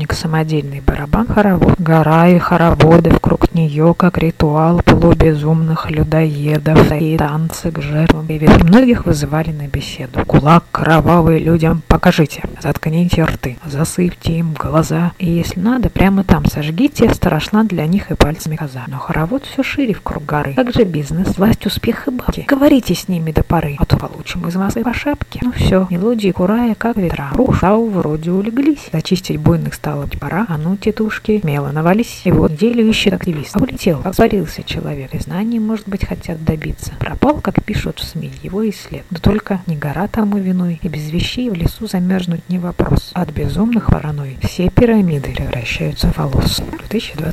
художник самодельный барабан хоровод. Гора и хороводы вокруг нее, как ритуал полубезумных людоедов и танцы к жертвам. И многих вызывали на беседу. Кулак кровавый людям покажите. Заткните рты. Засыпьте им глаза. И если надо, прямо там сожгите. Страшна для них и пальцами коза. Но хоровод все шире в круг горы. Как же бизнес, власть, успех и бабки. Говорите с ними до поры, а то получим из вас и по шапке. Ну все, мелодии курая, как ветра. Рушау вроде улеглись. Зачистить буйных стало пора. А ну, тетушки, смело навались. И вот неделю ищет активист. А улетел, сварился человек. И знаний, может быть, хотят добиться. Пропал, как пишут в СМИ, его и след. Да только не гора тому виной. И без вещей в лесу замерзнуть не вопрос. От безумных вороной все пирамиды превращаются в волос. 2020